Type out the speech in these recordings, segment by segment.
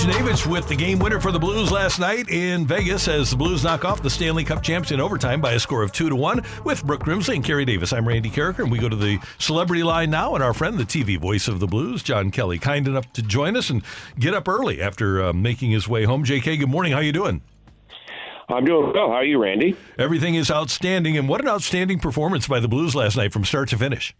Buchnevich with the game winner for the Blues last night in Vegas as the Blues knock off the Stanley Cup champs in overtime by a score of 2 to 1 with Brooke Grimsley and Kerry Davis. I'm Randy Karraker, and we go to the celebrity line now and our friend, the TV voice of the Blues, John Kelly, kind enough to join us and get up early after uh, making his way home. JK, good morning. How you doing? I'm doing well. How are you, Randy? Everything is outstanding, and what an outstanding performance by the Blues last night from start to finish.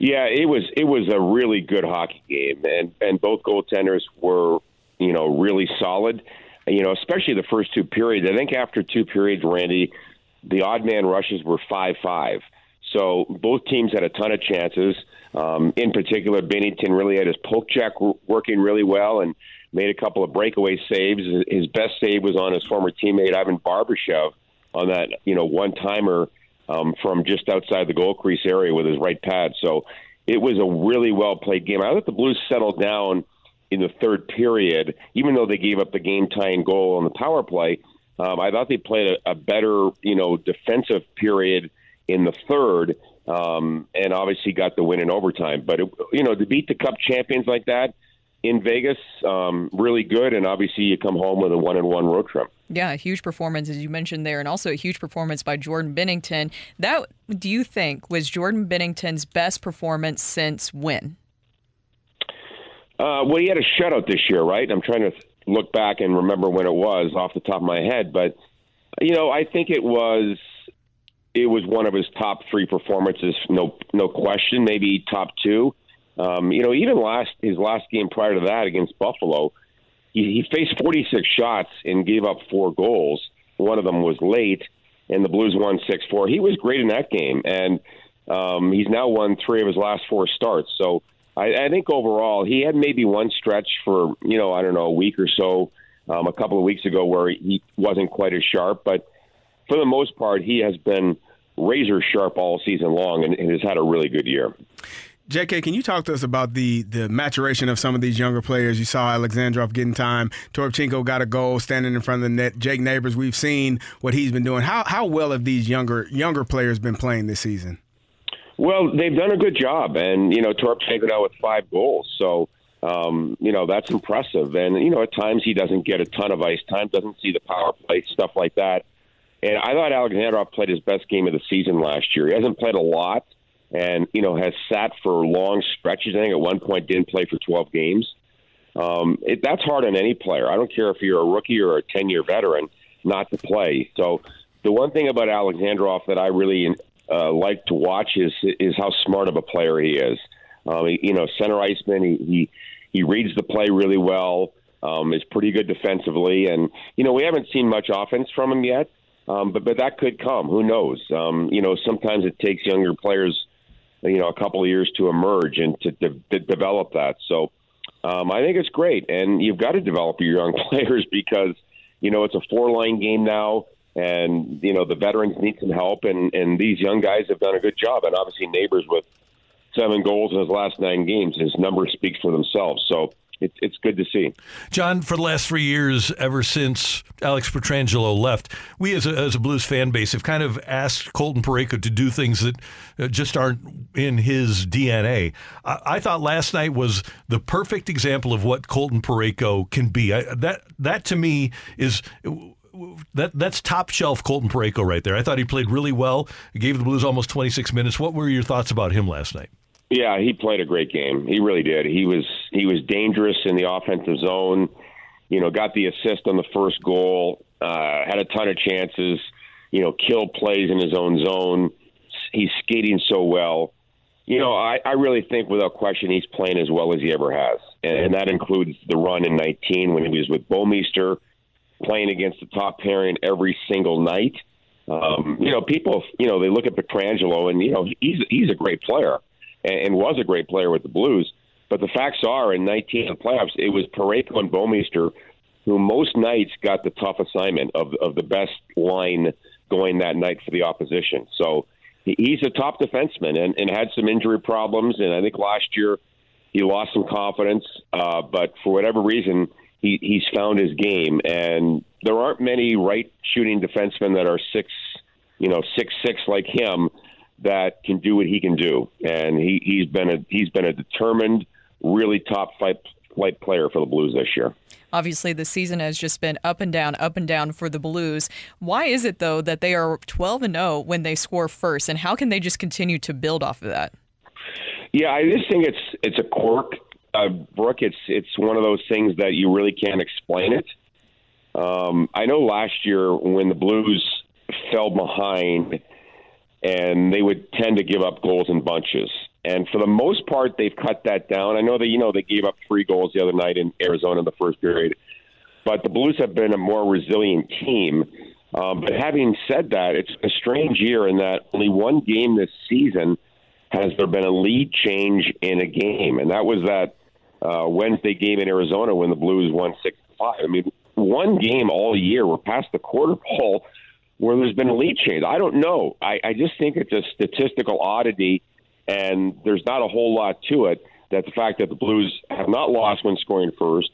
Yeah, it was it was a really good hockey game, and and both goaltenders were you know really solid. You know, especially the first two periods. I think after two periods, Randy, the odd man rushes were five five. So both teams had a ton of chances. Um, in particular, Binnington really had his poke check working really well and made a couple of breakaway saves. His best save was on his former teammate Ivan Barbashev on that you know one timer um, from just outside the goal crease area with his right pad. So it was a really well played game. I thought the Blues settled down in the third period, even though they gave up the game tying goal on the power play. Um, I thought they played a, a better, you know, defensive period in the third, um, and obviously got the win in overtime. But it, you know, to beat the Cup champions like that in Vegas, um, really good. And obviously, you come home with a one and one road trip. Yeah, huge performance as you mentioned there, and also a huge performance by Jordan Binnington. That do you think was Jordan Binnington's best performance since when? Uh, well, he had a shutout this year, right? I'm trying to look back and remember when it was off the top of my head, but you know, I think it was it was one of his top three performances, no no question, maybe top two. Um, you know, even last his last game prior to that against Buffalo, he, he faced 46 shots and gave up four goals. One of them was late, and the Blues won 6 4. He was great in that game, and um, he's now won three of his last four starts. So I, I think overall, he had maybe one stretch for, you know, I don't know, a week or so um, a couple of weeks ago where he wasn't quite as sharp. But for the most part, he has been razor sharp all season long and, and has had a really good year. JK, can you talk to us about the the maturation of some of these younger players? You saw Alexandrov getting time. Toropchenko got a goal standing in front of the net. Jake Neighbors, we've seen what he's been doing. How how well have these younger younger players been playing this season? Well, they've done a good job, and you know Toropchenko out with five goals, so um, you know that's impressive. And you know at times he doesn't get a ton of ice time, doesn't see the power play stuff like that. And I thought Alexandrov played his best game of the season last year. He hasn't played a lot and you know has sat for long stretches. I think at one point didn't play for 12 games. Um, it, that's hard on any player. I don't care if you're a rookie or a 10 year veteran not to play. So the one thing about Alexandrov that I really uh, like to watch is is how smart of a player he is. Um, he, you know, center iceman. He, he he reads the play really well. Um, is pretty good defensively, and you know we haven't seen much offense from him yet. Um, but but that could come. Who knows? Um, you know, sometimes it takes younger players you know a couple of years to emerge and to, de- to develop that. So um, I think it's great, and you've got to develop your young players because you know it's a four line game now, and you know the veterans need some help, and and these young guys have done a good job, and obviously Neighbors with seven goals in his last nine games, his numbers speak for themselves. So it, it's good to see. John, for the last three years, ever since Alex Pietrangelo left, we as a, as a Blues fan base have kind of asked Colton Parayko to do things that uh, just aren't in his DNA. I, I, thought last night was the perfect example of what Colton Parayko can be. I, that that to me is that that's top shelf Colton Parayko right there. I thought he played really well. He gave the Blues almost 26 minutes. What were your thoughts about him last night? Yeah, he played a great game. He really did. He was he was dangerous in the offensive zone. You know, got the assist on the first goal. Uh, had a ton of chances. You know, kill plays in his own zone. He's skating so well. You know, I, I really think without question he's playing as well as he ever has, and, and that includes the run in 19 when he was with Bouwmeester, playing against the top pairing every single night. Um, you know, people, you know, they look at Pietrangelo and you know he's he's a great player and, and was a great player with the Blues. But the facts are, in 19 playoffs, it was Parayko and Bouwmeester who most nights got the tough assignment of of the best line going that night for the opposition. So he's a top defenseman and, and had some injury problems. And I think last year he lost some confidence. Uh, but for whatever reason, he, he's found his game. And there aren't many right shooting defensemen that are six, you know, six six like him that can do what he can do. And he, he's been a he's been a determined, really top flight flight player for the Blues this year. Obviously, the season has just been up and down, up and down for the Blues. Why is it though that they are 12 and 0 when they score first, and how can they just continue to build off of that? Yeah, I just think it's it's a quirk, uh, Brooke. It's it's one of those things that you really can't explain it. Um, I know last year when the Blues fell behind, and they would tend to give up goals in bunches. And for the most part, they've cut that down. I know that you know they gave up three goals the other night in Arizona in the first period, but the Blues have been a more resilient team. Um, but having said that, it's a strange year in that only one game this season has there been a lead change in a game, and that was that uh, Wednesday game in Arizona when the Blues won six five. I mean, one game all year. We're past the quarter pole where there's been a lead change. I don't know. I, I just think it's a statistical oddity and there's not a whole lot to it. That the fact that the Blues have not lost when scoring first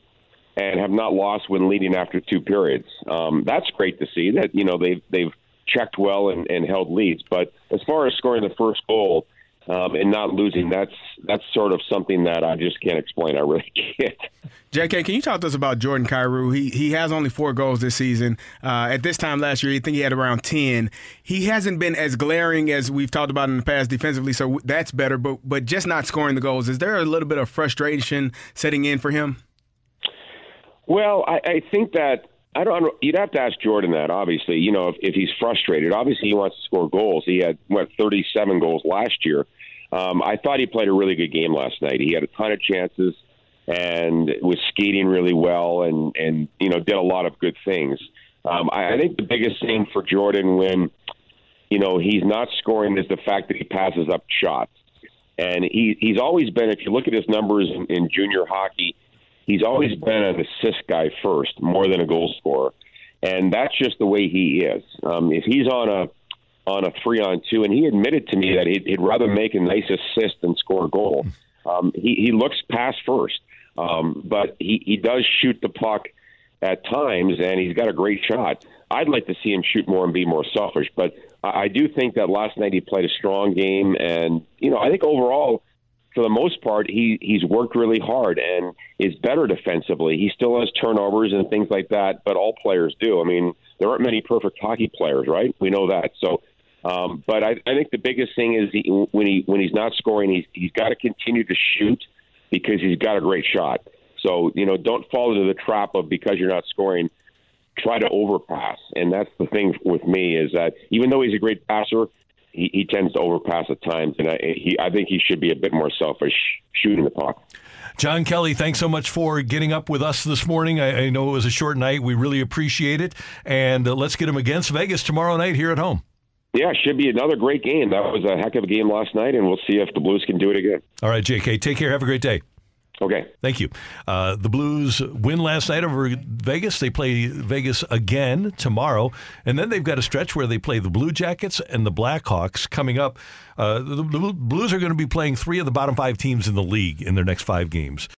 and have not lost when leading after two periods. Um, that's great to see that you know they've they've checked well and, and held leads. But as far as scoring the first goal, um, and not losing. That's that's sort of something that I just can't explain. I really can't. JK, can you talk to us about Jordan Kyrou? He he has only four goals this season. Uh, at this time last year, I think he had around ten. He hasn't been as glaring as we've talked about in the past defensively, so that's better. But but just not scoring the goals. Is there a little bit of frustration setting in for him? Well, I, I think that I don't. You'd have to ask Jordan that. Obviously, you know, if, if he's frustrated, obviously he wants to score goals. He had what 37 goals last year. Um, I thought he played a really good game last night. He had a ton of chances and was skating really well, and and you know did a lot of good things. Um, I, I think the biggest thing for Jordan when you know he's not scoring is the fact that he passes up shots, and he he's always been. If you look at his numbers in, in junior hockey he's always been an assist guy first more than a goal scorer, and that's just the way he is. Um, if he's on a on a three on two, and he admitted to me that he'd, he'd rather make a nice assist than score a goal. Um, he, he looks pass first, um, but he, he does shoot the puck at times, and he's got a great shot. I'd like to see him shoot more and be more selfish, but I, I do think that last night he played a strong game, and you know I think overall for the most part, he he's worked really hard and is better defensively. He still has turnovers and things like that, but all players do. I mean, there aren't many perfect hockey players, right? We know that. So, um, but I, I think the biggest thing is he, when he when he's not scoring, he's he's got to continue to shoot because he's got a great shot. So you know, don't fall into the trap of because you're not scoring, try to overpass. And that's the thing with me is that even though he's a great passer, he, he tends to overpass at times, and I, he, I think he should be a bit more selfish shooting the puck. John Kelly, thanks so much for getting up with us this morning. I, I know it was a short night. We really appreciate it. And uh, let's get him against Vegas tomorrow night here at home. Yeah, should be another great game. That was a heck of a game last night, and we'll see if the Blues can do it again. All right, JK, take care. Have a great day. Okay. Thank you. Uh, the Blues win last night over Vegas. They play Vegas again tomorrow. And then they've got a stretch where they play the Blue Jackets and the Blackhawks coming up. Uh, the, the Blues are going to be playing three of the bottom five teams in the league in their next five games.